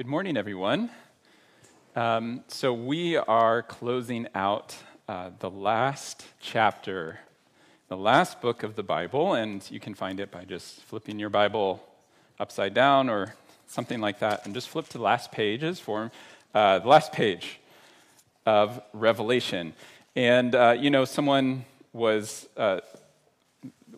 Good morning, everyone. Um, so, we are closing out uh, the last chapter, the last book of the Bible, and you can find it by just flipping your Bible upside down or something like that, and just flip to the last pages for uh, the last page of Revelation. And, uh, you know, someone was, uh,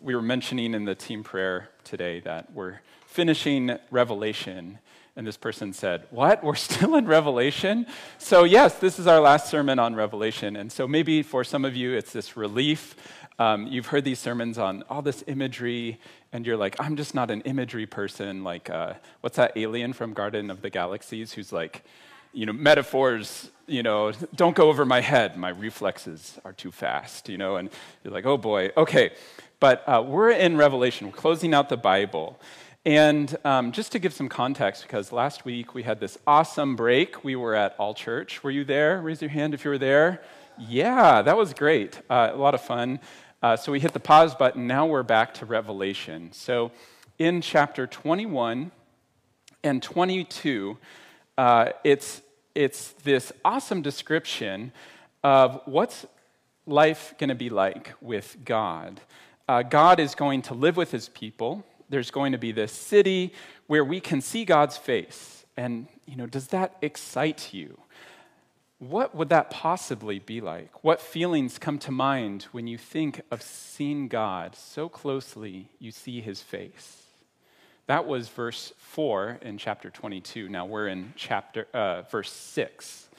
we were mentioning in the team prayer today that we're finishing Revelation. And this person said, What? We're still in Revelation? So, yes, this is our last sermon on Revelation. And so, maybe for some of you, it's this relief. Um, you've heard these sermons on all this imagery, and you're like, I'm just not an imagery person. Like, uh, what's that alien from Guardians of the Galaxy who's like, you know, metaphors, you know, don't go over my head. My reflexes are too fast, you know, and you're like, oh boy, okay. But uh, we're in Revelation, we're closing out the Bible. And um, just to give some context, because last week we had this awesome break. We were at All Church. Were you there? Raise your hand if you were there. Yeah, that was great. Uh, a lot of fun. Uh, so we hit the pause button. Now we're back to Revelation. So in chapter 21 and 22, uh, it's, it's this awesome description of what's life going to be like with God. Uh, God is going to live with his people there's going to be this city where we can see God's face. And, you know, does that excite you? What would that possibly be like? What feelings come to mind when you think of seeing God so closely you see his face? That was verse 4 in chapter 22. Now we're in chapter uh, verse 6.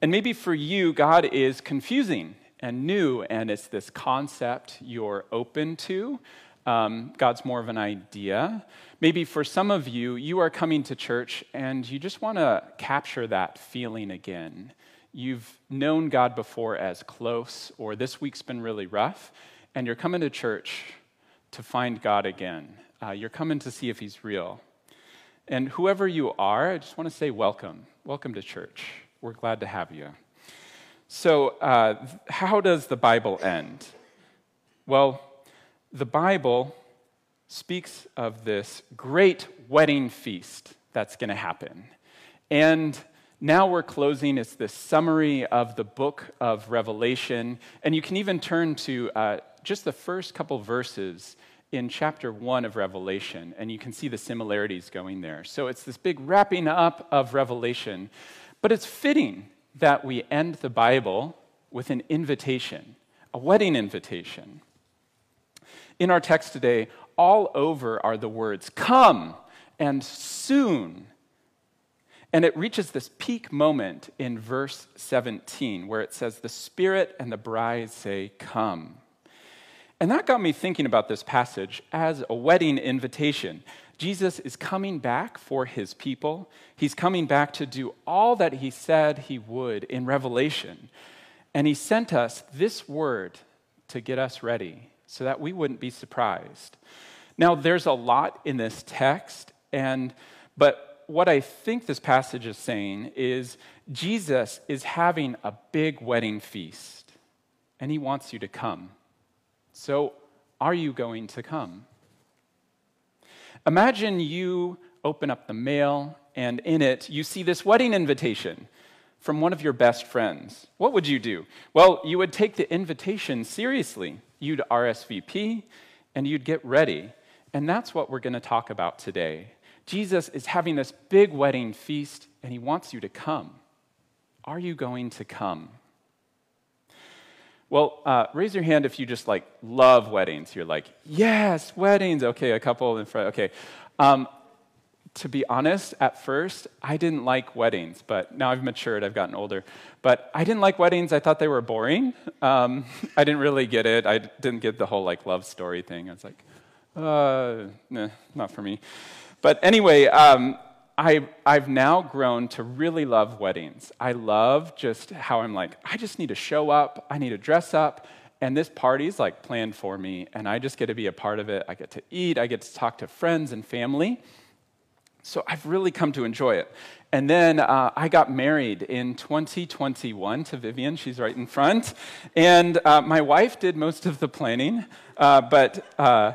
And maybe for you God is confusing and new and it's this concept you're open to, um, God's more of an idea. Maybe for some of you, you are coming to church and you just want to capture that feeling again. You've known God before as close, or this week's been really rough, and you're coming to church to find God again. Uh, you're coming to see if He's real. And whoever you are, I just want to say welcome. Welcome to church. We're glad to have you. So, uh, how does the Bible end? Well, the Bible speaks of this great wedding feast that's going to happen. And now we're closing. It's this summary of the book of Revelation. And you can even turn to uh, just the first couple verses in chapter one of Revelation, and you can see the similarities going there. So it's this big wrapping up of Revelation. But it's fitting that we end the Bible with an invitation, a wedding invitation. In our text today, all over are the words come and soon. And it reaches this peak moment in verse 17 where it says, The Spirit and the bride say, Come. And that got me thinking about this passage as a wedding invitation. Jesus is coming back for his people. He's coming back to do all that he said he would in Revelation. And he sent us this word to get us ready so that we wouldn't be surprised. Now, there's a lot in this text, and but what I think this passage is saying is Jesus is having a big wedding feast, and he wants you to come. So, are you going to come? Imagine you open up the mail, and in it, you see this wedding invitation from one of your best friends. What would you do? Well, you would take the invitation seriously you'd RSVP, and you'd get ready. And that's what we're going to talk about today. Jesus is having this big wedding feast, and he wants you to come. Are you going to come? Well, uh, raise your hand if you just like love weddings. You're like, yes, weddings. Okay, a couple in front. Okay. Um, to be honest, at first, I didn't like weddings, but now I've matured, I've gotten older. But I didn't like weddings, I thought they were boring. Um, I didn't really get it. I didn't get the whole like love story thing. I was like, uh, nah, not for me. But anyway, um, I, I've now grown to really love weddings. I love just how I'm like, I just need to show up, I need to dress up, and this party's like planned for me, and I just get to be a part of it. I get to eat, I get to talk to friends and family. So I've really come to enjoy it. And then uh, I got married in 2021 to Vivian. She's right in front. And uh, my wife did most of the planning, uh, but uh,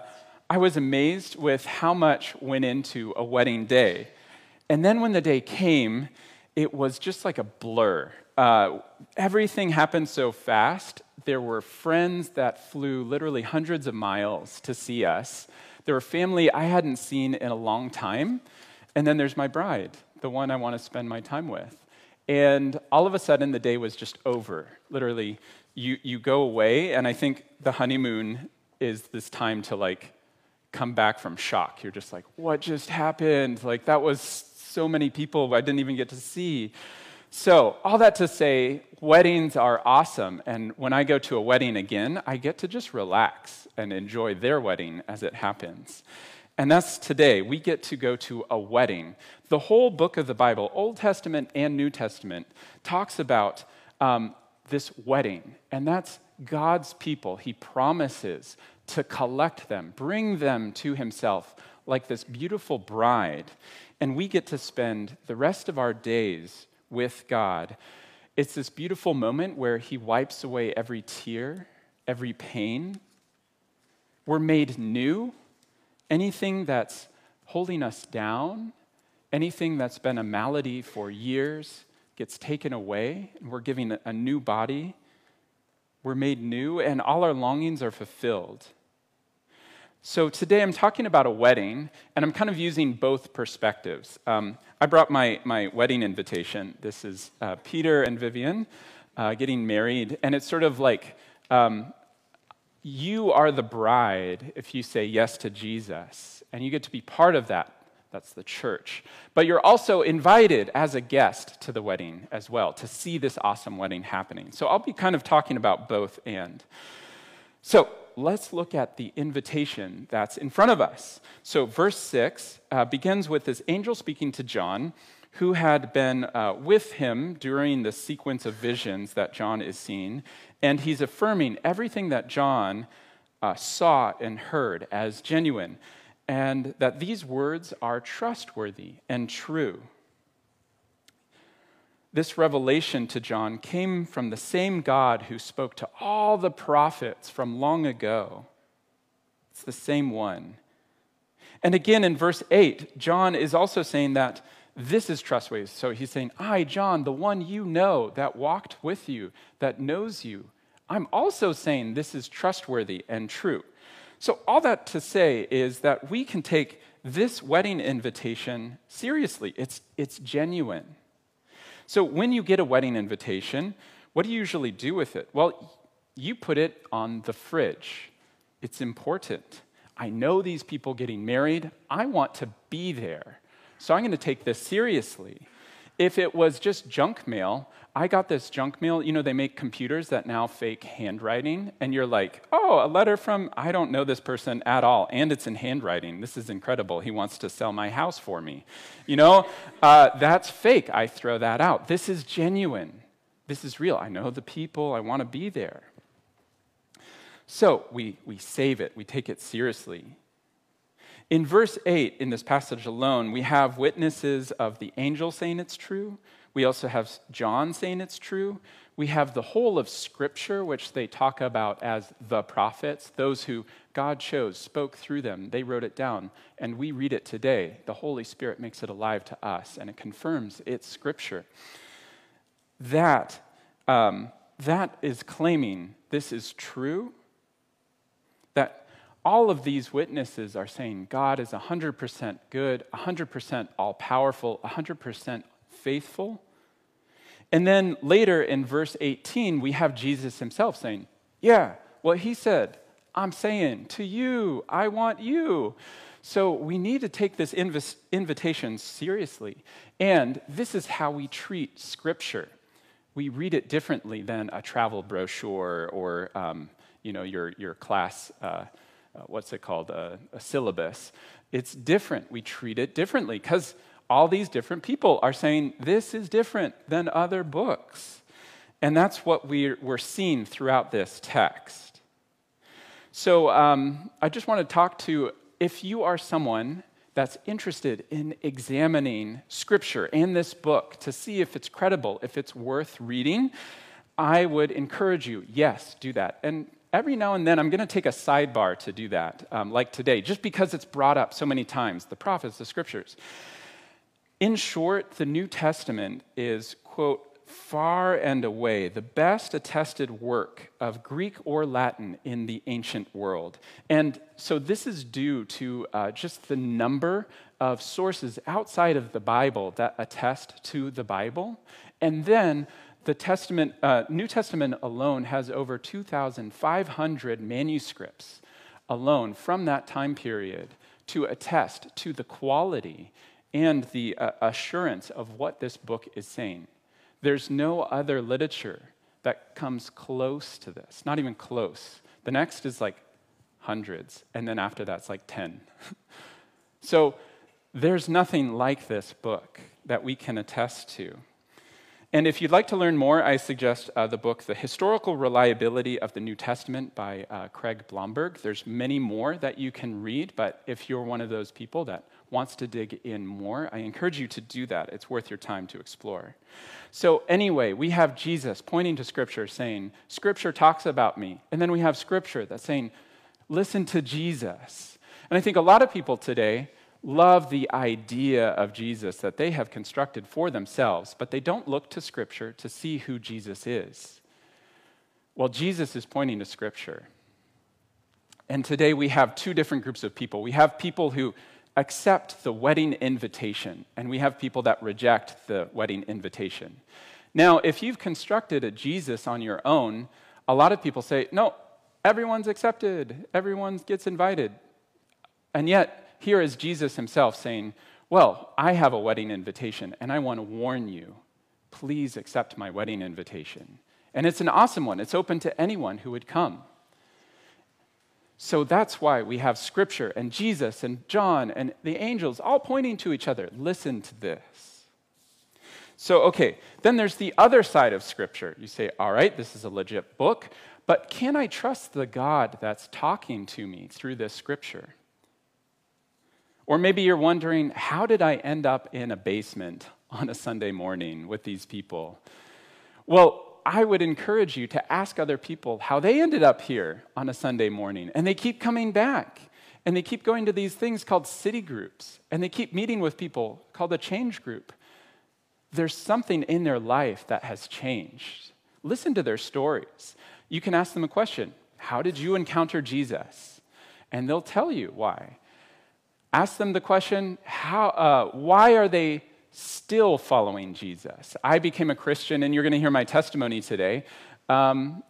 I was amazed with how much went into a wedding day. And then when the day came, it was just like a blur. Uh, everything happened so fast. There were friends that flew literally hundreds of miles to see us. There were family I hadn't seen in a long time. And then there's my bride, the one I want to spend my time with. And all of a sudden, the day was just over. Literally, you, you go away, and I think the honeymoon is this time to like come back from shock. You're just like, what just happened? Like, that was so many people I didn't even get to see. So, all that to say, weddings are awesome. And when I go to a wedding again, I get to just relax and enjoy their wedding as it happens. And that's today. We get to go to a wedding. The whole book of the Bible, Old Testament and New Testament, talks about um, this wedding. And that's God's people. He promises to collect them, bring them to Himself like this beautiful bride. And we get to spend the rest of our days with God. It's this beautiful moment where He wipes away every tear, every pain. We're made new anything that's holding us down, anything that's been a malady for years gets taken away, and we're given a new body. We're made new, and all our longings are fulfilled. So today I'm talking about a wedding, and I'm kind of using both perspectives. Um, I brought my, my wedding invitation. This is uh, Peter and Vivian uh, getting married, and it's sort of like um, you are the bride if you say yes to Jesus, and you get to be part of that. That's the church. But you're also invited as a guest to the wedding as well to see this awesome wedding happening. So I'll be kind of talking about both and. So let's look at the invitation that's in front of us. So, verse 6 uh, begins with this angel speaking to John, who had been uh, with him during the sequence of visions that John is seeing. And he's affirming everything that John uh, saw and heard as genuine, and that these words are trustworthy and true. This revelation to John came from the same God who spoke to all the prophets from long ago. It's the same one. And again in verse 8, John is also saying that this is trustworthy. So he's saying, I, John, the one you know that walked with you, that knows you, I'm also saying this is trustworthy and true. So, all that to say is that we can take this wedding invitation seriously, it's, it's genuine. So, when you get a wedding invitation, what do you usually do with it? Well, you put it on the fridge. It's important. I know these people getting married. I want to be there. So I'm going to take this seriously. If it was just junk mail, I got this junk mail. You know, they make computers that now fake handwriting, and you're like, oh, a letter from, I don't know this person at all, and it's in handwriting. This is incredible. He wants to sell my house for me. You know, uh, that's fake. I throw that out. This is genuine. This is real. I know the people, I want to be there. So we, we save it, we take it seriously. In verse 8, in this passage alone, we have witnesses of the angel saying it's true. We also have John saying it's true. We have the whole of Scripture, which they talk about as the prophets, those who God chose, spoke through them. They wrote it down, and we read it today. The Holy Spirit makes it alive to us, and it confirms it's Scripture. That, um, that is claiming this is true, all of these witnesses are saying God is 100% good, 100% all powerful, 100% faithful. And then later in verse 18, we have Jesus himself saying, Yeah, what he said, I'm saying to you, I want you. So we need to take this inv- invitation seriously. And this is how we treat Scripture. We read it differently than a travel brochure or um, you know, your, your class. Uh, uh, what's it called, a, a syllabus. It's different. We treat it differently because all these different people are saying this is different than other books. And that's what we're, we're seeing throughout this text. So um, I just want to talk to if you are someone that's interested in examining Scripture and this book to see if it's credible, if it's worth reading, I would encourage you, yes, do that. And every now and then I'm going to take a sidebar to do that, um, like today, just because it's brought up so many times the prophets, the scriptures. In short, the New Testament is, quote, far and away the best attested work of Greek or Latin in the ancient world. And so this is due to uh, just the number of sources outside of the Bible that attest to the Bible. And then the Testament, uh, New Testament alone has over 2,500 manuscripts alone from that time period to attest to the quality and the uh, assurance of what this book is saying. There's no other literature that comes close to this, not even close. The next is like hundreds, and then after that's like 10. so there's nothing like this book that we can attest to. And if you'd like to learn more, I suggest uh, the book, The Historical Reliability of the New Testament by uh, Craig Blomberg. There's many more that you can read, but if you're one of those people that wants to dig in more, I encourage you to do that. It's worth your time to explore. So, anyway, we have Jesus pointing to Scripture saying, Scripture talks about me. And then we have Scripture that's saying, listen to Jesus. And I think a lot of people today love the idea of Jesus that they have constructed for themselves, but they don't look to Scripture to see who Jesus is. Well, Jesus is pointing to Scripture. And today we have two different groups of people. We have people who accept the wedding invitation, and we have people that reject the wedding invitation. Now, if you've constructed a Jesus on your own, a lot of people say, no, everyone's accepted, everyone gets invited. And yet, here is Jesus himself saying, Well, I have a wedding invitation, and I want to warn you. Please accept my wedding invitation. And it's an awesome one, it's open to anyone who would come. So that's why we have Scripture and Jesus and John and the angels all pointing to each other. Listen to this. So, okay, then there's the other side of Scripture. You say, all right, this is a legit book, but can I trust the God that's talking to me through this Scripture? Or maybe you're wondering, how did I end up in a basement on a Sunday morning with these people? Well, I would encourage you to ask other people how they ended up here on a Sunday morning. And they keep coming back. And they keep going to these things called city groups. And they keep meeting with people called a change group. There's something in their life that has changed. Listen to their stories. You can ask them a question How did you encounter Jesus? And they'll tell you why. Ask them the question how, uh, why are they still following Jesus? I became a Christian, and you're going to hear my testimony today. Um,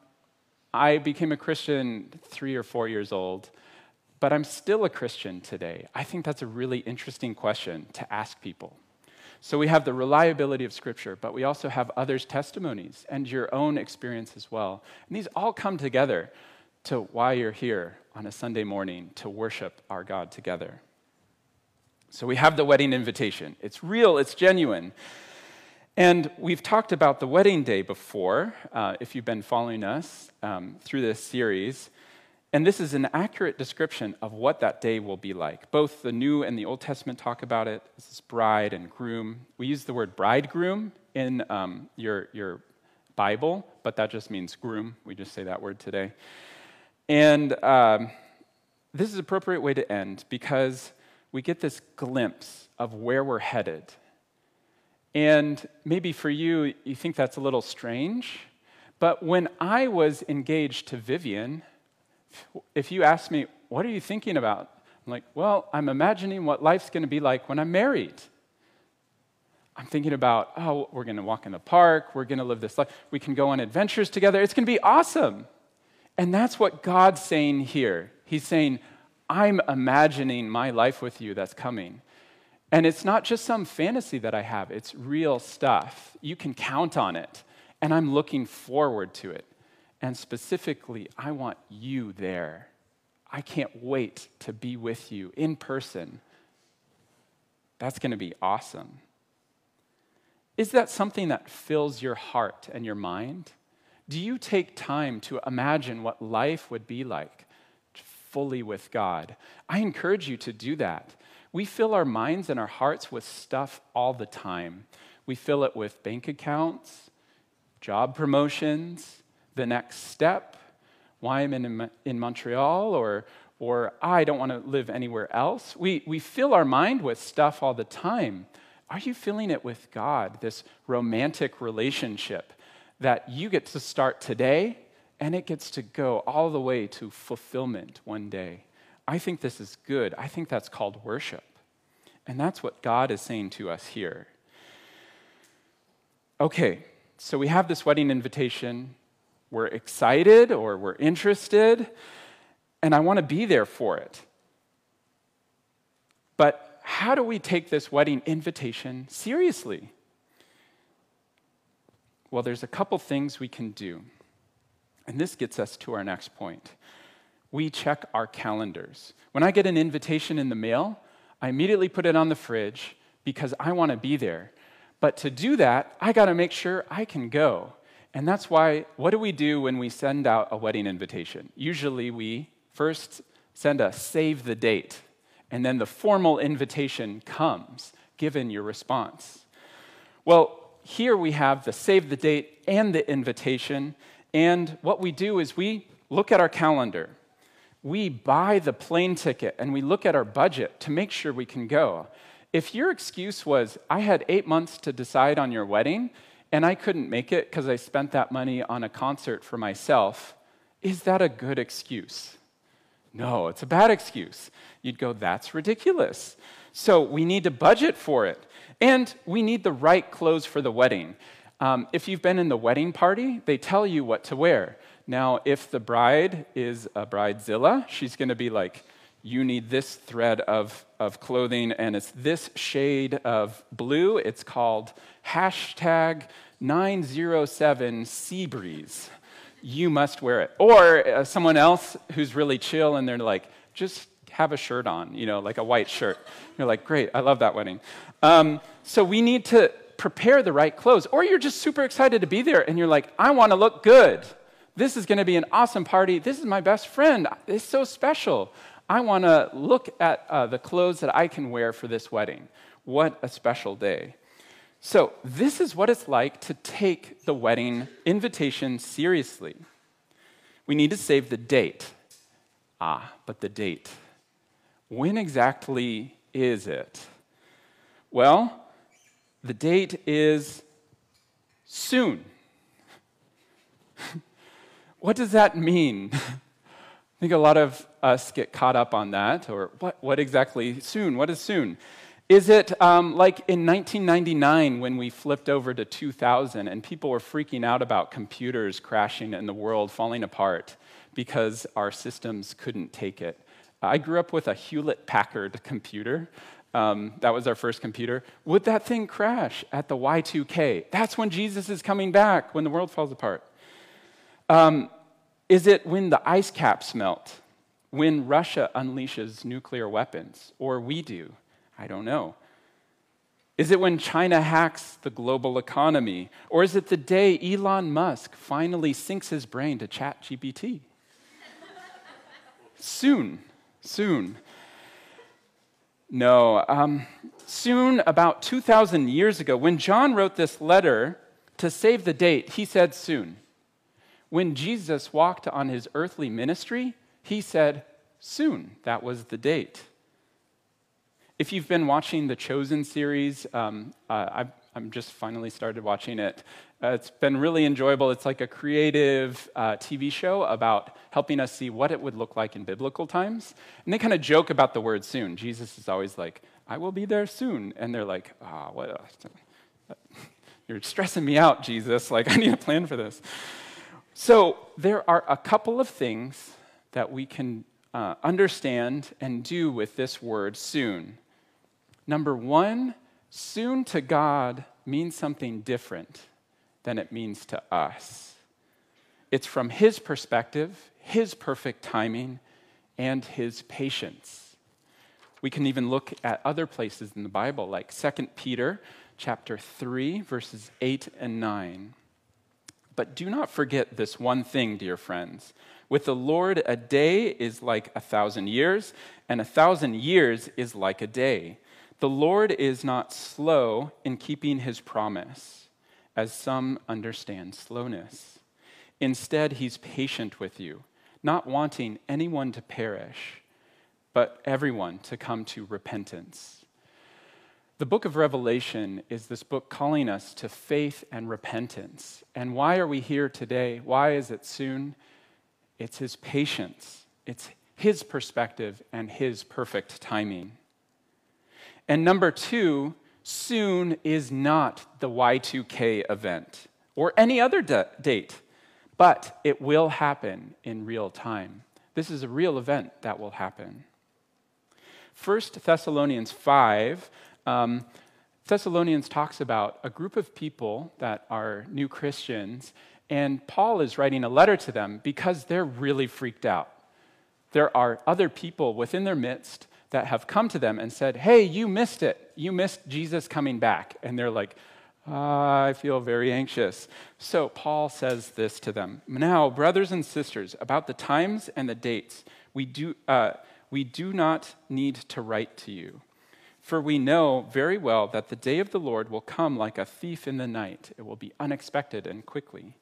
I became a Christian three or four years old, but I'm still a Christian today. I think that's a really interesting question to ask people. So we have the reliability of Scripture, but we also have others' testimonies and your own experience as well. And these all come together to why you're here on a Sunday morning to worship our God together. So we have the wedding invitation. It's real, it's genuine. And we've talked about the wedding day before, uh, if you've been following us um, through this series. And this is an accurate description of what that day will be like. Both the New and the Old Testament talk about it. This is bride and groom. We use the word bridegroom in um, your, your Bible, but that just means groom. We just say that word today. And um, this is an appropriate way to end because we get this glimpse of where we're headed. And maybe for you, you think that's a little strange. But when I was engaged to Vivian, if you ask me, what are you thinking about? I'm like, well, I'm imagining what life's going to be like when I'm married. I'm thinking about, oh, we're going to walk in the park, we're going to live this life, we can go on adventures together, it's going to be awesome. And that's what God's saying here. He's saying, I'm imagining my life with you that's coming. And it's not just some fantasy that I have, it's real stuff. You can count on it. And I'm looking forward to it. And specifically, I want you there. I can't wait to be with you in person. That's going to be awesome. Is that something that fills your heart and your mind? Do you take time to imagine what life would be like? Fully with God. I encourage you to do that. We fill our minds and our hearts with stuff all the time. We fill it with bank accounts, job promotions, the next step, why I'm in, in Montreal, or, or I don't want to live anywhere else. We, we fill our mind with stuff all the time. Are you filling it with God, this romantic relationship that you get to start today and it gets to go all the way to fulfillment one day? I think this is good. I think that's called worship. And that's what God is saying to us here. Okay, so we have this wedding invitation. We're excited or we're interested, and I want to be there for it. But how do we take this wedding invitation seriously? Well, there's a couple things we can do. And this gets us to our next point. We check our calendars. When I get an invitation in the mail, I immediately put it on the fridge because I want to be there. But to do that, I got to make sure I can go. And that's why, what do we do when we send out a wedding invitation? Usually we first send a save the date and then the formal invitation comes, given your response. Well, here we have the save the date and the invitation, and what we do is we look at our calendar. We buy the plane ticket and we look at our budget to make sure we can go. If your excuse was, I had eight months to decide on your wedding and I couldn't make it because I spent that money on a concert for myself, is that a good excuse? No, it's a bad excuse. You'd go, that's ridiculous. So we need to budget for it. And we need the right clothes for the wedding. Um, if you've been in the wedding party, they tell you what to wear. Now, if the bride is a bridezilla, she's going to be like, you need this thread of, of clothing, and it's this shade of blue. It's called hashtag 907 Sea Breeze you must wear it. Or uh, someone else who's really chill and they're like, just have a shirt on, you know, like a white shirt. You're like, great, I love that wedding. Um, so we need to prepare the right clothes. Or you're just super excited to be there and you're like, I want to look good. This is going to be an awesome party. This is my best friend. It's so special. I want to look at uh, the clothes that I can wear for this wedding. What a special day. So, this is what it's like to take the wedding invitation seriously. We need to save the date. Ah, but the date. When exactly is it? Well, the date is soon. what does that mean? I think a lot of us get caught up on that, or what, what exactly soon? What is soon? Is it um, like in 1999 when we flipped over to 2000 and people were freaking out about computers crashing and the world falling apart because our systems couldn't take it? I grew up with a Hewlett Packard computer. Um, that was our first computer. Would that thing crash at the Y2K? That's when Jesus is coming back, when the world falls apart. Um, is it when the ice caps melt? When Russia unleashes nuclear weapons? Or we do? I don't know. Is it when China hacks the global economy? Or is it the day Elon Musk finally syncs his brain to ChatGPT? soon, soon. No, um, soon, about 2,000 years ago, when John wrote this letter to save the date, he said soon. When Jesus walked on his earthly ministry, he said soon. That was the date. If you've been watching the Chosen series, um, uh, I've, I'm just finally started watching it. Uh, it's been really enjoyable. It's like a creative uh, TV show about helping us see what it would look like in biblical times. And they kind of joke about the word soon. Jesus is always like, I will be there soon. And they're like, ah, oh, what? You're stressing me out, Jesus. Like, I need a plan for this. So, there are a couple of things that we can uh, understand and do with this word soon. Number one, soon to God means something different than it means to us. It's from His perspective, His perfect timing, and His patience. We can even look at other places in the Bible, like 2 Peter chapter 3, verses 8 and 9. But do not forget this one thing, dear friends. With the Lord, a day is like a thousand years, and a thousand years is like a day. The Lord is not slow in keeping his promise, as some understand slowness. Instead, he's patient with you, not wanting anyone to perish, but everyone to come to repentance. The book of Revelation is this book calling us to faith and repentance. And why are we here today? Why is it soon? It's his patience, it's his perspective and his perfect timing. And number two, soon is not the Y2K event or any other date, but it will happen in real time. This is a real event that will happen. 1 Thessalonians 5 um, Thessalonians talks about a group of people that are new Christians, and Paul is writing a letter to them because they're really freaked out. There are other people within their midst that have come to them and said, Hey, you missed it. You missed Jesus coming back. And they're like, uh, I feel very anxious. So Paul says this to them Now, brothers and sisters, about the times and the dates, we do, uh, we do not need to write to you for we know very well that the day of the Lord will come like a thief in the night. It will be unexpected and quickly.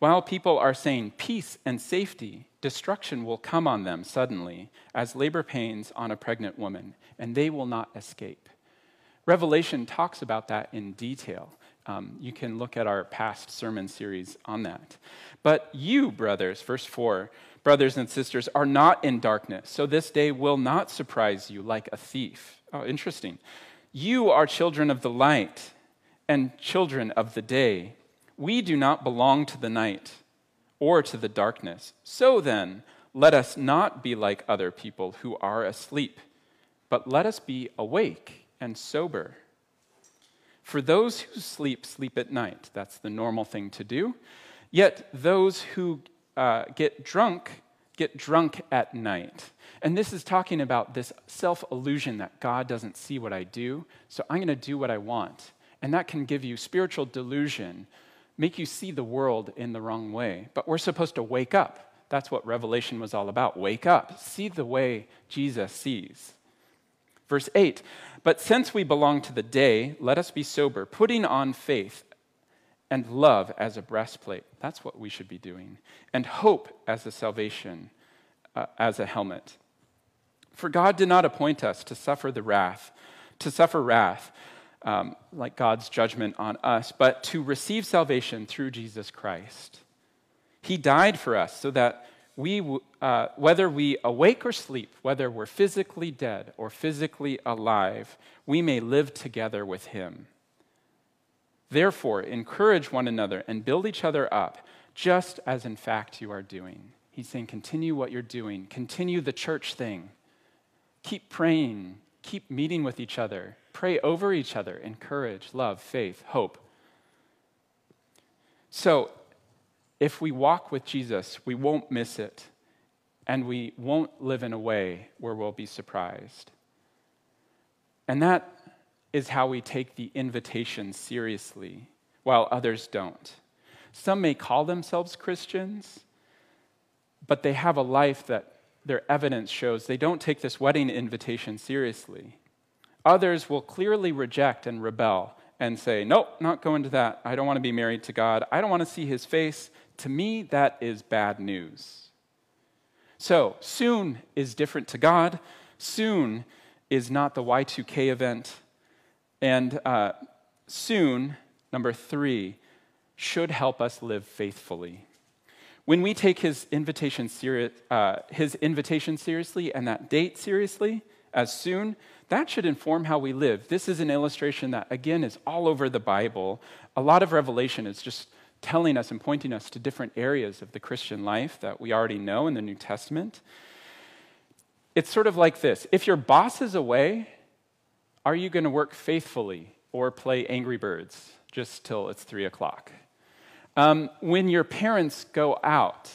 While people are saying peace and safety, destruction will come on them suddenly, as labor pains on a pregnant woman, and they will not escape. Revelation talks about that in detail. Um, you can look at our past sermon series on that. But you, brothers, verse 4, brothers and sisters, are not in darkness, so this day will not surprise you like a thief. Oh, interesting. You are children of the light and children of the day. We do not belong to the night or to the darkness. So then, let us not be like other people who are asleep, but let us be awake and sober. For those who sleep, sleep at night. That's the normal thing to do. Yet those who uh, get drunk, get drunk at night. And this is talking about this self illusion that God doesn't see what I do, so I'm going to do what I want. And that can give you spiritual delusion, make you see the world in the wrong way. But we're supposed to wake up. That's what Revelation was all about. Wake up, see the way Jesus sees. Verse 8 But since we belong to the day, let us be sober, putting on faith and love as a breastplate. That's what we should be doing. And hope as a salvation, uh, as a helmet. For God did not appoint us to suffer the wrath, to suffer wrath, um, like God's judgment on us, but to receive salvation through Jesus Christ. He died for us so that we, uh, whether we awake or sleep, whether we're physically dead or physically alive, we may live together with Him. Therefore, encourage one another and build each other up, just as in fact you are doing. He's saying, continue what you're doing, continue the church thing. Keep praying, keep meeting with each other, pray over each other, encourage, love, faith, hope. So, if we walk with Jesus, we won't miss it, and we won't live in a way where we'll be surprised. And that is how we take the invitation seriously, while others don't. Some may call themselves Christians, but they have a life that their evidence shows they don't take this wedding invitation seriously. Others will clearly reject and rebel and say, Nope, not going to that. I don't want to be married to God. I don't want to see his face. To me, that is bad news. So, soon is different to God. Soon is not the Y2K event. And uh, soon, number three, should help us live faithfully. When we take his invitation, seri- uh, his invitation seriously and that date seriously, as soon, that should inform how we live. This is an illustration that, again, is all over the Bible. A lot of revelation is just telling us and pointing us to different areas of the Christian life that we already know in the New Testament. It's sort of like this if your boss is away, are you going to work faithfully or play Angry Birds just till it's three o'clock? Um, when your parents go out,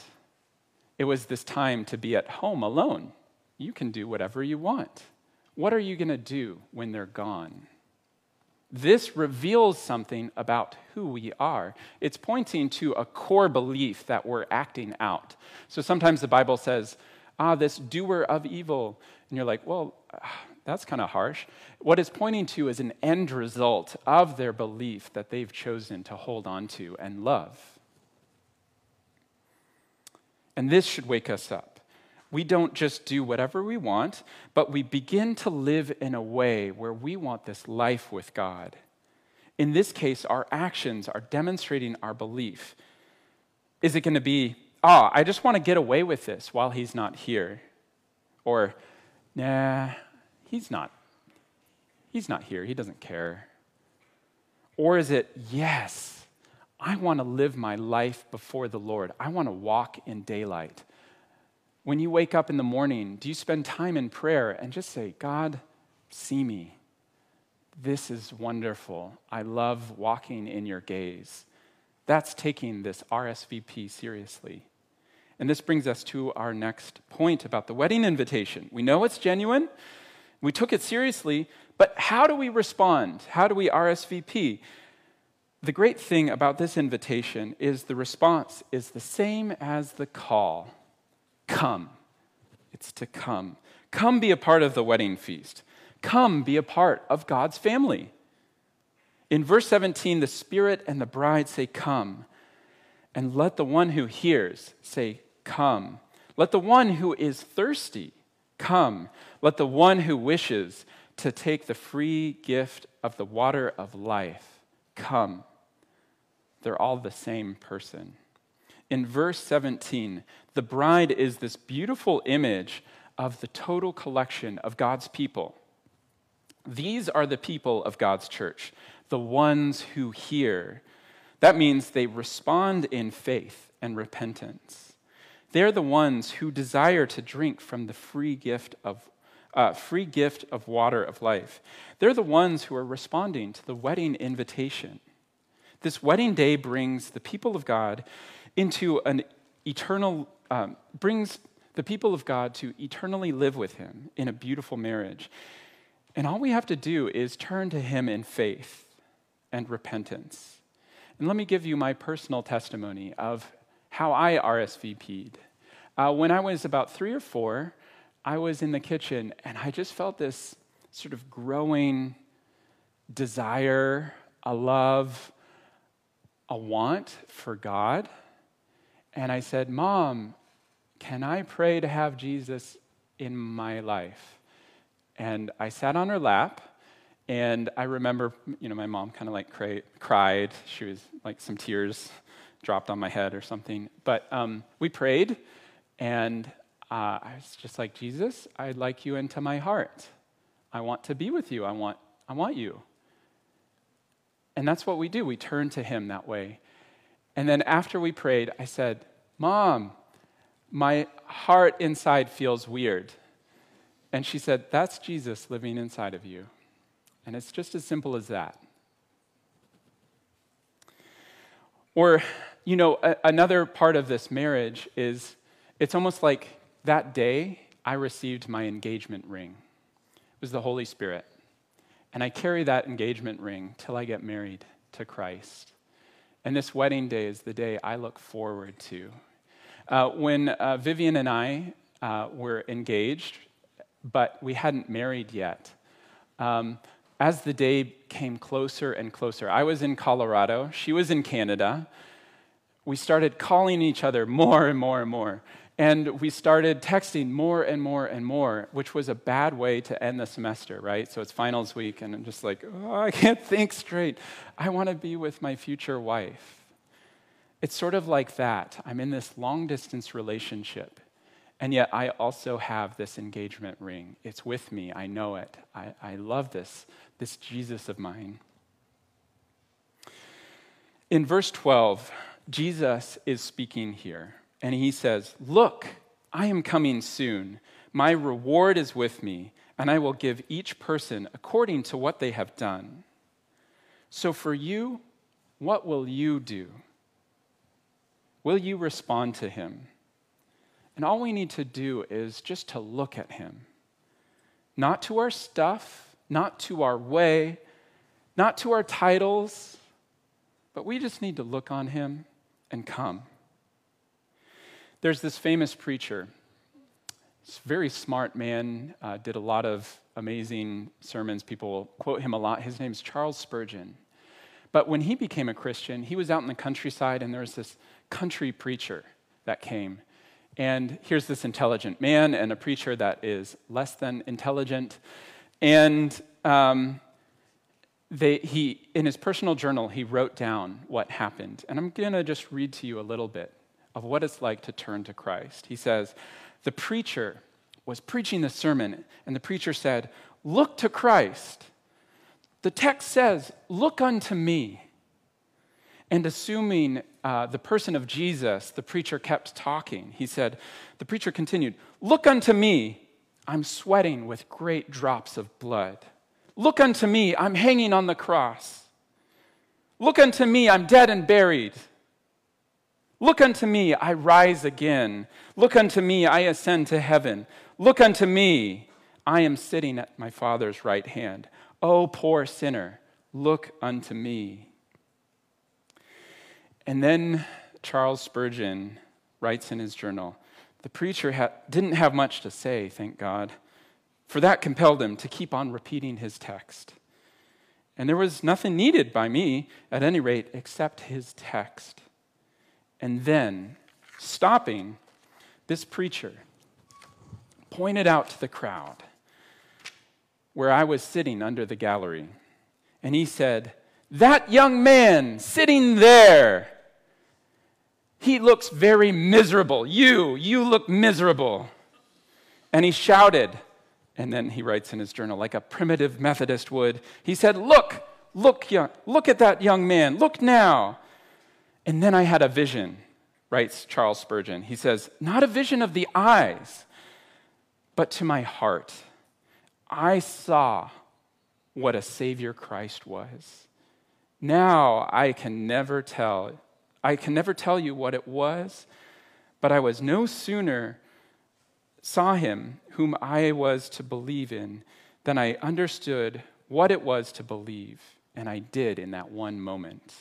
it was this time to be at home alone. You can do whatever you want. What are you going to do when they're gone? This reveals something about who we are. It's pointing to a core belief that we're acting out. So sometimes the Bible says, ah, this doer of evil. And you're like, well, that's kind of harsh. What it's pointing to is an end result of their belief that they've chosen to hold on to and love. And this should wake us up. We don't just do whatever we want, but we begin to live in a way where we want this life with God. In this case, our actions are demonstrating our belief. Is it going to be, oh, I just want to get away with this while he's not here? Or, nah, he's not. He's not here. He doesn't care. Or is it, yes, I want to live my life before the Lord. I want to walk in daylight. When you wake up in the morning, do you spend time in prayer and just say, God, see me? This is wonderful. I love walking in your gaze. That's taking this RSVP seriously. And this brings us to our next point about the wedding invitation. We know it's genuine, we took it seriously, but how do we respond? How do we RSVP? The great thing about this invitation is the response is the same as the call. Come. It's to come. Come be a part of the wedding feast. Come be a part of God's family. In verse 17, the Spirit and the bride say, Come. And let the one who hears say, Come. Let the one who is thirsty come. Let the one who wishes to take the free gift of the water of life come. They're all the same person in verse 17, the bride is this beautiful image of the total collection of God's people. These are the people of God's church, the ones who hear. That means they respond in faith and repentance. They're the ones who desire to drink from the free gift of uh, free gift of water of life. They're the ones who are responding to the wedding invitation. This wedding day brings the people of God into an eternal, um, brings the people of God to eternally live with Him in a beautiful marriage. And all we have to do is turn to Him in faith and repentance. And let me give you my personal testimony of how I RSVP'd. Uh, when I was about three or four, I was in the kitchen and I just felt this sort of growing desire, a love, a want for God. And I said, Mom, can I pray to have Jesus in my life? And I sat on her lap, and I remember, you know, my mom kind of like cry, cried. She was like some tears dropped on my head or something. But um, we prayed, and uh, I was just like, Jesus, I'd like you into my heart. I want to be with you. I want, I want you. And that's what we do. We turn to Him that way. And then after we prayed, I said, Mom, my heart inside feels weird. And she said, That's Jesus living inside of you. And it's just as simple as that. Or, you know, a- another part of this marriage is it's almost like that day I received my engagement ring. It was the Holy Spirit. And I carry that engagement ring till I get married to Christ. And this wedding day is the day I look forward to. Uh, when uh, Vivian and I uh, were engaged, but we hadn't married yet, um, as the day came closer and closer, I was in Colorado, she was in Canada. We started calling each other more and more and more. And we started texting more and more and more, which was a bad way to end the semester, right? So it's finals week, and I'm just like, oh, I can't think straight. I want to be with my future wife. It's sort of like that. I'm in this long distance relationship, and yet I also have this engagement ring. It's with me. I know it. I, I love this, this Jesus of mine. In verse 12, Jesus is speaking here and he says, Look, I am coming soon. My reward is with me, and I will give each person according to what they have done. So for you, what will you do? Will you respond to him? And all we need to do is just to look at him. Not to our stuff, not to our way, not to our titles, but we just need to look on him and come. There's this famous preacher, this very smart man, uh, did a lot of amazing sermons. People quote him a lot. His name's Charles Spurgeon. But when he became a Christian, he was out in the countryside, and there was this country preacher that came. And here's this intelligent man and a preacher that is less than intelligent. And um, they, he, in his personal journal, he wrote down what happened. And I'm going to just read to you a little bit of what it's like to turn to Christ. He says, The preacher was preaching the sermon, and the preacher said, Look to Christ. The text says, Look unto me. And assuming uh, the person of Jesus, the preacher kept talking. He said, The preacher continued, Look unto me. I'm sweating with great drops of blood. Look unto me. I'm hanging on the cross. Look unto me. I'm dead and buried. Look unto me. I rise again. Look unto me. I ascend to heaven. Look unto me. I am sitting at my Father's right hand. O poor sinner, look unto me. And then Charles Spurgeon writes in his journal the preacher ha- didn't have much to say, thank God, for that compelled him to keep on repeating his text. And there was nothing needed by me, at any rate, except his text. And then, stopping, this preacher pointed out to the crowd where I was sitting under the gallery. And he said, That young man sitting there he looks very miserable. You, you look miserable. And he shouted, and then he writes in his journal, like a primitive Methodist would, he said, Look, look, young, look at that young man, look now. And then I had a vision, writes Charles Spurgeon. He says, Not a vision of the eyes, but to my heart. I saw what a Savior Christ was. Now I can never tell I can never tell you what it was, but I was no sooner saw him whom I was to believe in than I understood what it was to believe, and I did in that one moment.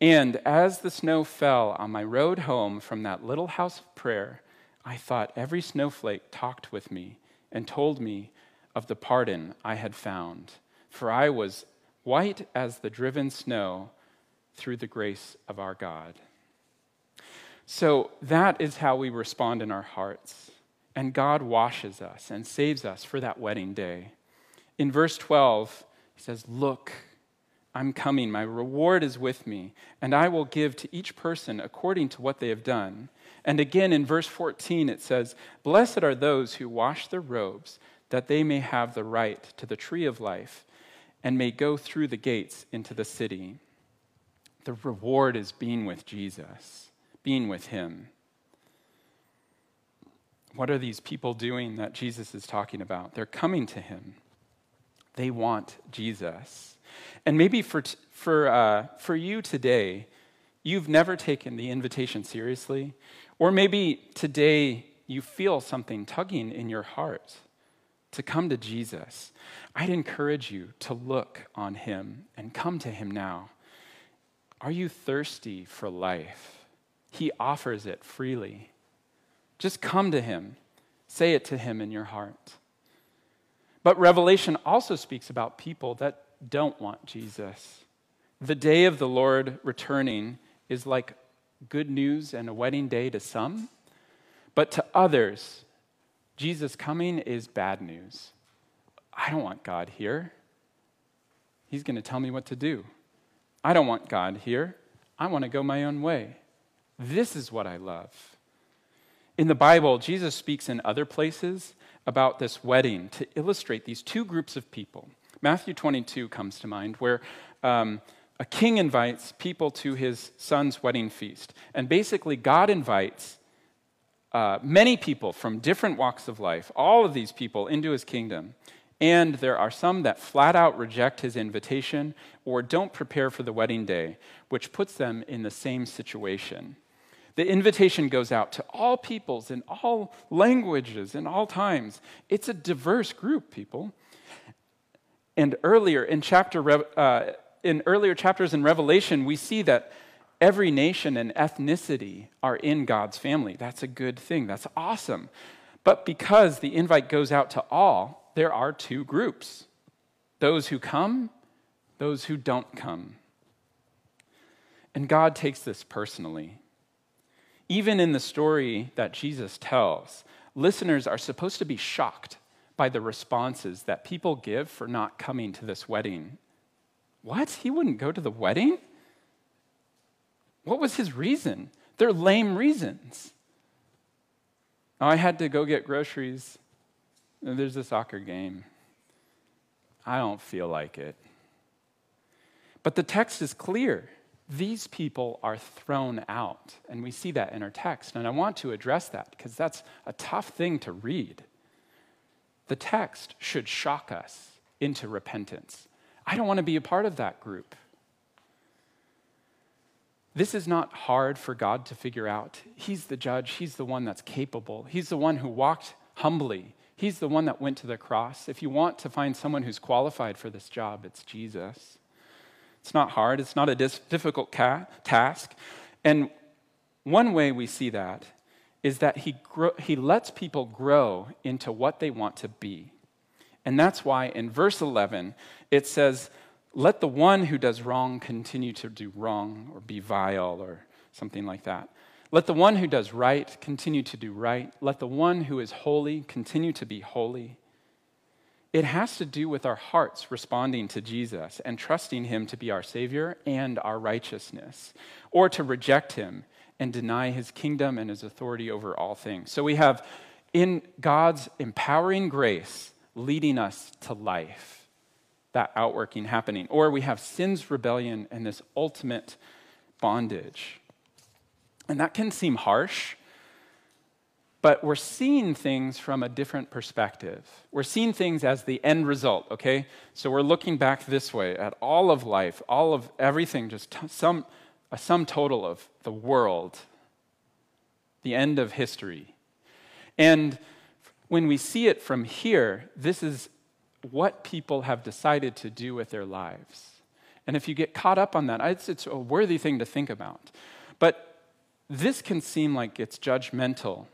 And as the snow fell on my road home from that little house of prayer, I thought every snowflake talked with me and told me of the pardon I had found. For I was white as the driven snow through the grace of our God. So that is how we respond in our hearts. And God washes us and saves us for that wedding day. In verse 12, he says, Look, I'm coming. My reward is with me, and I will give to each person according to what they have done. And again in verse 14, it says, Blessed are those who wash their robes, that they may have the right to the tree of life and may go through the gates into the city. The reward is being with Jesus, being with Him. What are these people doing that Jesus is talking about? They're coming to Him. They want Jesus. And maybe for, for, uh, for you today, you've never taken the invitation seriously, or maybe today you feel something tugging in your heart to come to Jesus. I'd encourage you to look on Him and come to Him now. Are you thirsty for life? He offers it freely. Just come to Him, say it to Him in your heart. But Revelation also speaks about people that don't want Jesus. The day of the Lord returning is like good news and a wedding day to some, but to others, Jesus coming is bad news. I don't want God here. He's going to tell me what to do. I don't want God here. I want to go my own way. This is what I love. In the Bible, Jesus speaks in other places about this wedding to illustrate these two groups of people. Matthew 22 comes to mind, where um, a king invites people to his son's wedding feast. And basically, God invites uh, many people from different walks of life, all of these people, into his kingdom. And there are some that flat out reject his invitation or don't prepare for the wedding day, which puts them in the same situation. The invitation goes out to all peoples in all languages in all times. It's a diverse group, people. And earlier in chapter uh, in earlier chapters in Revelation, we see that every nation and ethnicity are in God's family. That's a good thing. That's awesome. But because the invite goes out to all, there are two groups those who come, those who don't come. And God takes this personally. even in the story that Jesus tells, listeners are supposed to be shocked by the responses that people give for not coming to this wedding. What? He wouldn't go to the wedding? What was his reason? They're lame reasons. Oh, I had to go get groceries. There's a soccer game. I don't feel like it. But the text is clear. These people are thrown out. And we see that in our text. And I want to address that because that's a tough thing to read. The text should shock us into repentance. I don't want to be a part of that group. This is not hard for God to figure out. He's the judge, He's the one that's capable, He's the one who walked humbly, He's the one that went to the cross. If you want to find someone who's qualified for this job, it's Jesus. It's not hard, it's not a difficult ca- task. And one way we see that is that he, gro- he lets people grow into what they want to be. And that's why in verse 11 it says, Let the one who does wrong continue to do wrong or be vile or something like that. Let the one who does right continue to do right. Let the one who is holy continue to be holy. It has to do with our hearts responding to Jesus and trusting him to be our Savior and our righteousness, or to reject him and deny his kingdom and his authority over all things. So we have in God's empowering grace leading us to life, that outworking happening, or we have sin's rebellion and this ultimate bondage. And that can seem harsh but we're seeing things from a different perspective. We're seeing things as the end result, okay? So we're looking back this way at all of life, all of everything, just t- some, a sum total of the world, the end of history. And when we see it from here, this is what people have decided to do with their lives. And if you get caught up on that, it's, it's a worthy thing to think about. But this can seem like it's judgmental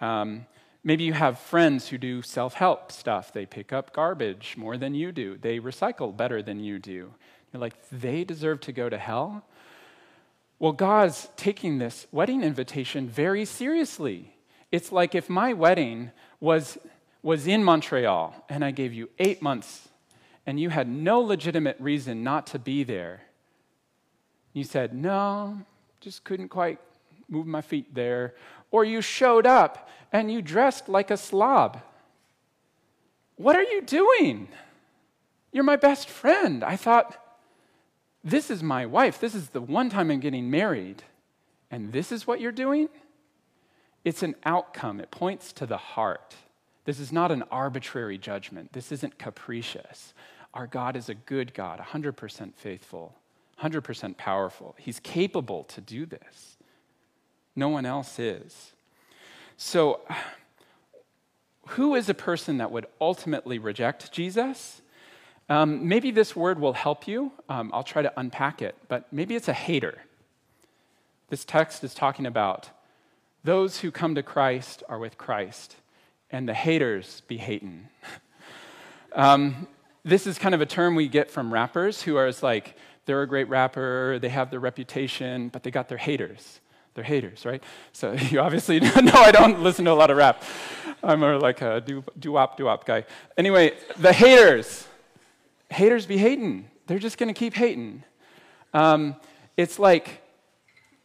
um, maybe you have friends who do self help stuff. They pick up garbage more than you do, they recycle better than you do. You're like, they deserve to go to hell? Well, God's taking this wedding invitation very seriously. It's like if my wedding was, was in Montreal and I gave you eight months and you had no legitimate reason not to be there. You said, no, just couldn't quite move my feet there or you showed up and you dressed like a slob. What are you doing? You're my best friend. I thought, this is my wife. This is the one time I'm getting married. And this is what you're doing? It's an outcome, it points to the heart. This is not an arbitrary judgment, this isn't capricious. Our God is a good God, 100% faithful, 100% powerful. He's capable to do this. No one else is. So, who is a person that would ultimately reject Jesus? Um, maybe this word will help you. Um, I'll try to unpack it, but maybe it's a hater. This text is talking about those who come to Christ are with Christ, and the haters be hating. um, this is kind of a term we get from rappers who are like, they're a great rapper, they have their reputation, but they got their haters. They're haters, right? So you obviously know I don't listen to a lot of rap. I'm more like a doo-wop, doo-wop guy. Anyway, the haters. Haters be hating. They're just going to keep hating. Um, it's like,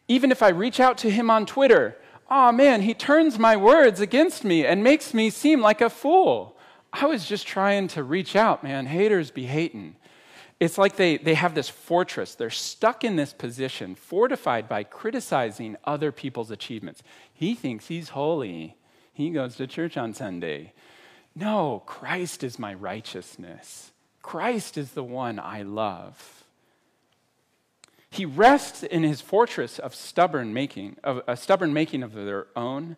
even if I reach out to him on Twitter, oh man, he turns my words against me and makes me seem like a fool. I was just trying to reach out, man. Haters be hating. It's like they, they have this fortress. They're stuck in this position, fortified by criticizing other people's achievements. He thinks he's holy. He goes to church on Sunday. No, Christ is my righteousness. Christ is the one I love. He rests in his fortress of stubborn making, of a stubborn making of their own,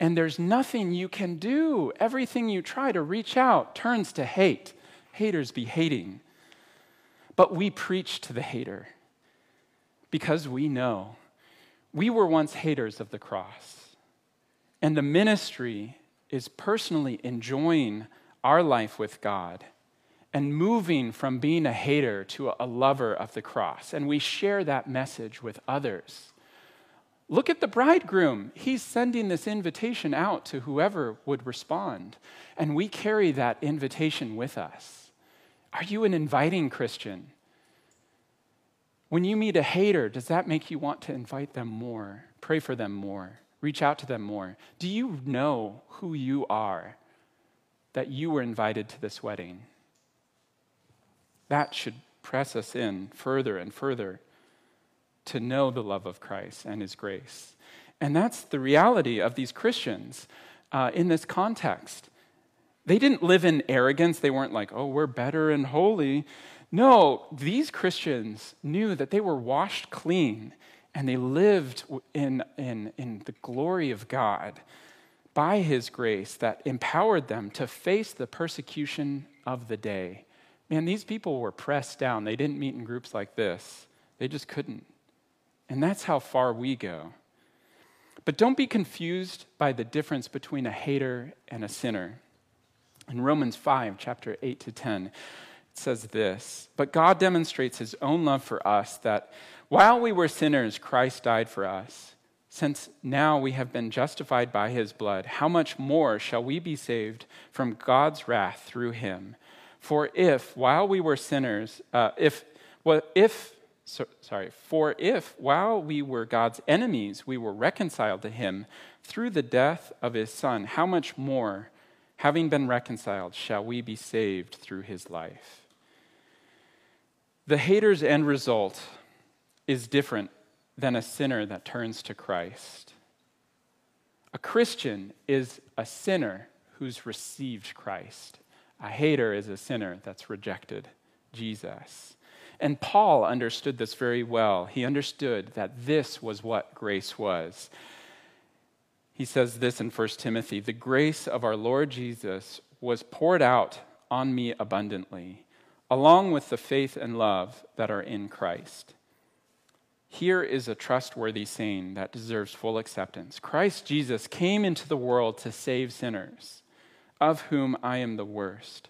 and there's nothing you can do. Everything you try to reach out turns to hate. Haters be hating. But we preach to the hater because we know we were once haters of the cross. And the ministry is personally enjoying our life with God and moving from being a hater to a lover of the cross. And we share that message with others. Look at the bridegroom. He's sending this invitation out to whoever would respond. And we carry that invitation with us. Are you an inviting Christian? When you meet a hater, does that make you want to invite them more, pray for them more, reach out to them more? Do you know who you are that you were invited to this wedding? That should press us in further and further to know the love of Christ and his grace. And that's the reality of these Christians uh, in this context. They didn't live in arrogance. They weren't like, oh, we're better and holy. No, these Christians knew that they were washed clean and they lived in, in, in the glory of God by his grace that empowered them to face the persecution of the day. Man, these people were pressed down. They didn't meet in groups like this, they just couldn't. And that's how far we go. But don't be confused by the difference between a hater and a sinner. In Romans 5, chapter 8 to 10, it says this But God demonstrates his own love for us that while we were sinners, Christ died for us. Since now we have been justified by his blood, how much more shall we be saved from God's wrath through him? For if, while we were sinners, uh, if, well, if so, sorry, for if while we were God's enemies, we were reconciled to him through the death of his son, how much more, having been reconciled, shall we be saved through his life? The hater's end result is different than a sinner that turns to Christ. A Christian is a sinner who's received Christ. A hater is a sinner that's rejected Jesus. And Paul understood this very well. He understood that this was what grace was. He says this in 1 Timothy The grace of our Lord Jesus was poured out on me abundantly, along with the faith and love that are in Christ. Here is a trustworthy saying that deserves full acceptance Christ Jesus came into the world to save sinners, of whom I am the worst.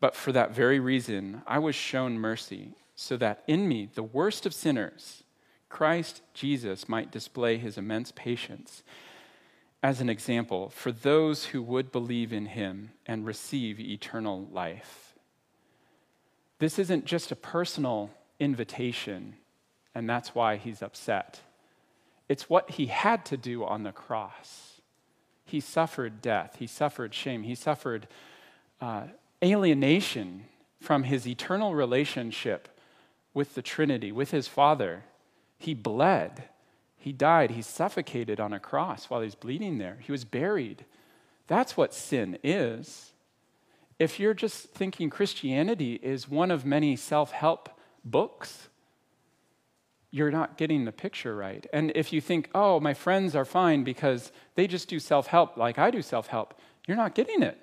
But for that very reason, I was shown mercy, so that in me, the worst of sinners, Christ Jesus might display his immense patience as an example for those who would believe in him and receive eternal life. This isn't just a personal invitation, and that's why he's upset. It's what he had to do on the cross. He suffered death, he suffered shame, he suffered. Uh, alienation from his eternal relationship with the Trinity, with his Father. He bled. He died. He suffocated on a cross while he's bleeding there. He was buried. That's what sin is. If you're just thinking Christianity is one of many self help books, you're not getting the picture right. And if you think, oh, my friends are fine because they just do self help like I do self help, you're not getting it.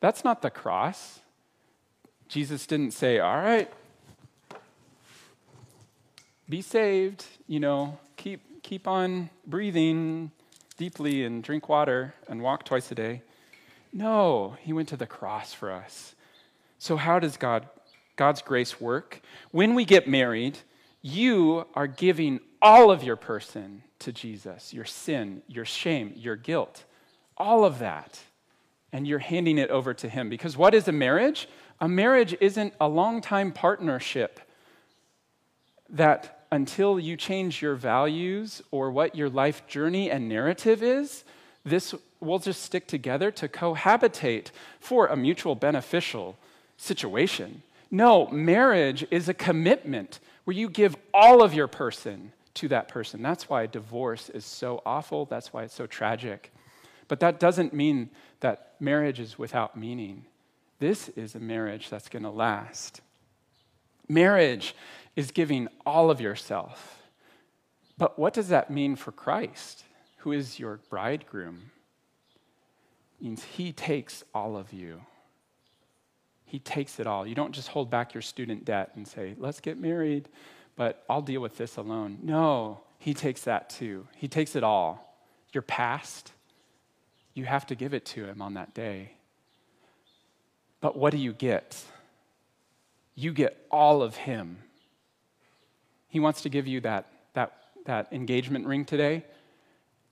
That's not the cross. Jesus didn't say, All right, be saved, you know, keep, keep on breathing deeply and drink water and walk twice a day. No, he went to the cross for us. So, how does God, God's grace work? When we get married, you are giving all of your person to Jesus your sin, your shame, your guilt, all of that and you're handing it over to Him. Because what is a marriage? A marriage isn't a long time partnership that until you change your values or what your life journey and narrative is, this will just stick together to cohabitate for a mutual beneficial situation. No, marriage is a commitment where you give all of your person to that person. That's why divorce is so awful. That's why it's so tragic. But that doesn't mean that marriage is without meaning. This is a marriage that's going to last. Marriage is giving all of yourself. But what does that mean for Christ, who is your bridegroom? It means he takes all of you. He takes it all. You don't just hold back your student debt and say, let's get married, but I'll deal with this alone. No, he takes that too. He takes it all. Your past, you have to give it to him on that day. But what do you get? You get all of him. He wants to give you that, that that engagement ring today,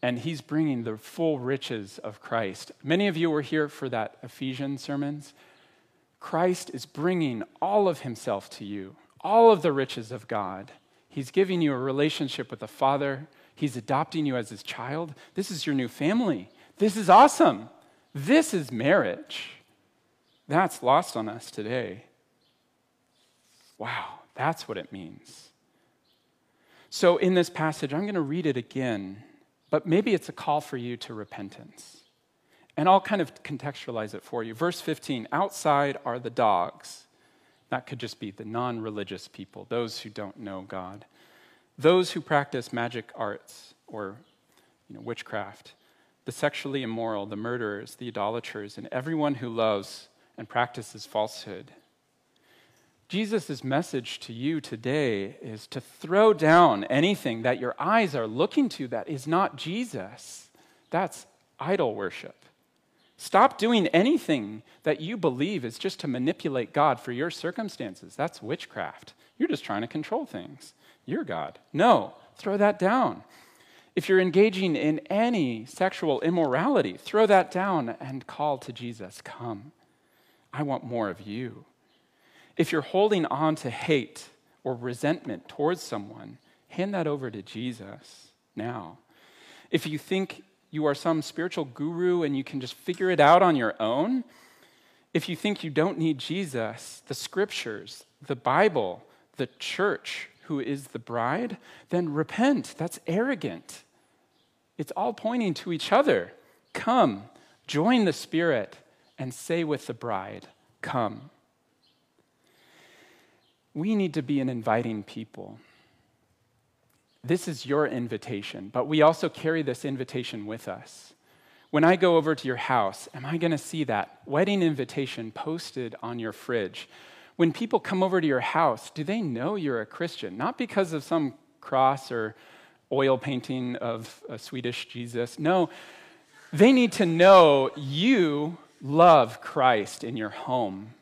and he's bringing the full riches of Christ. Many of you were here for that Ephesians sermons. Christ is bringing all of himself to you, all of the riches of God. He's giving you a relationship with the Father. He's adopting you as his child. This is your new family. This is awesome. This is marriage. That's lost on us today. Wow, that's what it means. So, in this passage, I'm going to read it again, but maybe it's a call for you to repentance. And I'll kind of contextualize it for you. Verse 15 outside are the dogs. That could just be the non religious people, those who don't know God, those who practice magic arts or you know, witchcraft, the sexually immoral, the murderers, the idolaters, and everyone who loves and practices falsehood. Jesus' message to you today is to throw down anything that your eyes are looking to that is not Jesus. That's idol worship. Stop doing anything that you believe is just to manipulate God for your circumstances. That's witchcraft. You're just trying to control things. You're God. No, throw that down. If you're engaging in any sexual immorality, throw that down and call to Jesus, Come. I want more of you. If you're holding on to hate or resentment towards someone, hand that over to Jesus now. If you think you are some spiritual guru and you can just figure it out on your own, if you think you don't need Jesus, the scriptures, the Bible, the church, who is the bride, then repent. That's arrogant. It's all pointing to each other. Come, join the Spirit, and say with the bride, Come. We need to be an inviting people. This is your invitation, but we also carry this invitation with us. When I go over to your house, am I going to see that wedding invitation posted on your fridge? When people come over to your house, do they know you're a Christian? Not because of some cross or oil painting of a Swedish Jesus. No, they need to know you love Christ in your home.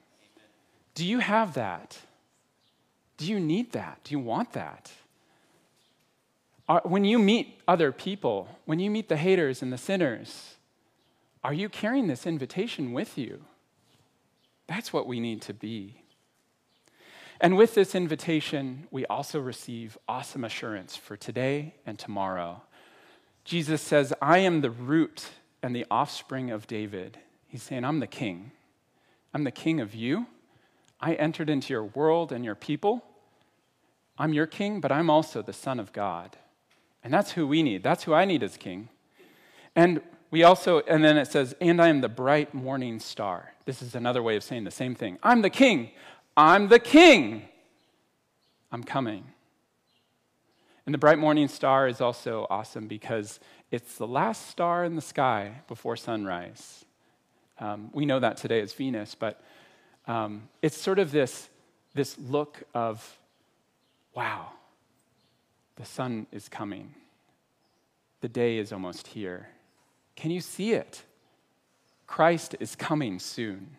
Do you have that? Do you need that? Do you want that? When you meet other people, when you meet the haters and the sinners, are you carrying this invitation with you? That's what we need to be. And with this invitation, we also receive awesome assurance for today and tomorrow. Jesus says, I am the root and the offspring of David. He's saying, I'm the king. I'm the king of you. I entered into your world and your people. I'm your king, but I'm also the Son of God. And that's who we need. That's who I need as king. And we also, and then it says, and I am the bright morning star. This is another way of saying the same thing. I'm the king. I'm the king. I'm coming. And the bright morning star is also awesome because it's the last star in the sky before sunrise. Um, we know that today as Venus, but um, it's sort of this, this look of, wow, the sun is coming. The day is almost here. Can you see it? Christ is coming soon.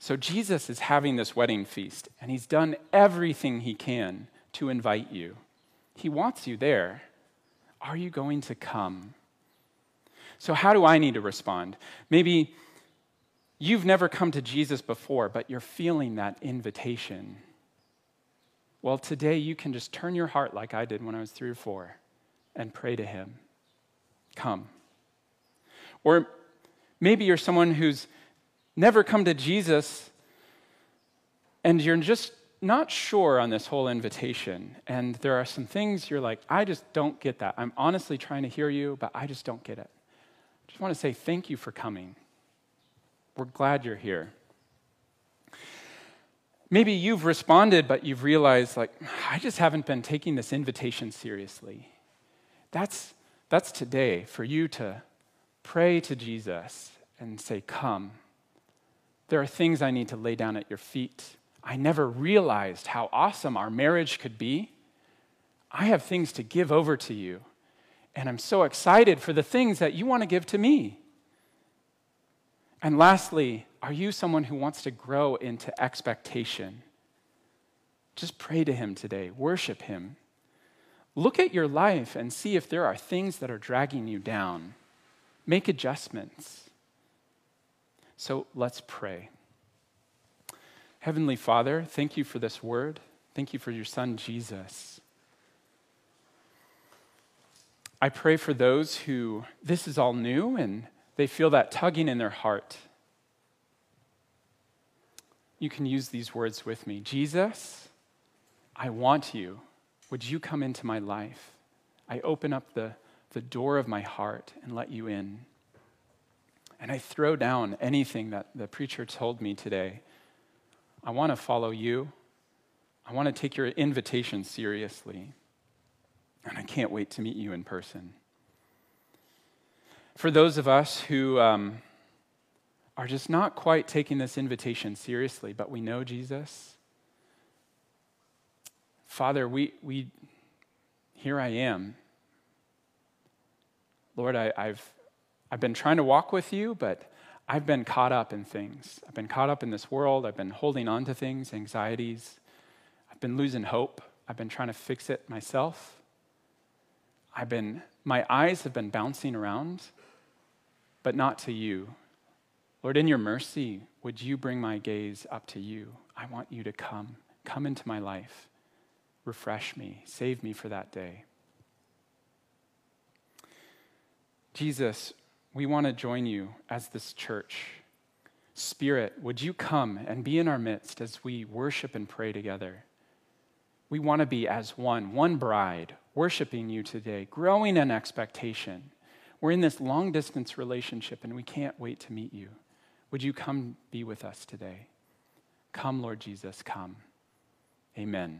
So Jesus is having this wedding feast, and he's done everything he can to invite you. He wants you there. Are you going to come? So, how do I need to respond? Maybe you've never come to Jesus before, but you're feeling that invitation. Well, today you can just turn your heart like I did when I was three or four and pray to Him. Come. Or maybe you're someone who's never come to Jesus and you're just not sure on this whole invitation, and there are some things you're like, I just don't get that. I'm honestly trying to hear you, but I just don't get it. I just want to say thank you for coming. We're glad you're here. Maybe you've responded, but you've realized, like, I just haven't been taking this invitation seriously. That's, that's today for you to pray to Jesus and say, Come. There are things I need to lay down at your feet. I never realized how awesome our marriage could be. I have things to give over to you, and I'm so excited for the things that you want to give to me. And lastly, are you someone who wants to grow into expectation? Just pray to Him today, worship Him. Look at your life and see if there are things that are dragging you down. Make adjustments. So let's pray. Heavenly Father, thank you for this word. Thank you for your son, Jesus. I pray for those who this is all new and they feel that tugging in their heart. You can use these words with me Jesus, I want you. Would you come into my life? I open up the, the door of my heart and let you in. And I throw down anything that the preacher told me today. I want to follow you. I want to take your invitation seriously. And I can't wait to meet you in person. For those of us who um, are just not quite taking this invitation seriously, but we know Jesus, Father, we, we here I am. Lord, I, I've, I've been trying to walk with you, but I've been caught up in things. I've been caught up in this world. I've been holding on to things, anxieties. I've been losing hope. I've been trying to fix it myself. I've been, my eyes have been bouncing around, but not to you. Lord, in your mercy, would you bring my gaze up to you? I want you to come. Come into my life. Refresh me. Save me for that day. Jesus, we want to join you as this church. Spirit, would you come and be in our midst as we worship and pray together? We want to be as one, one bride, worshiping you today, growing in expectation. We're in this long distance relationship and we can't wait to meet you. Would you come be with us today? Come, Lord Jesus, come. Amen.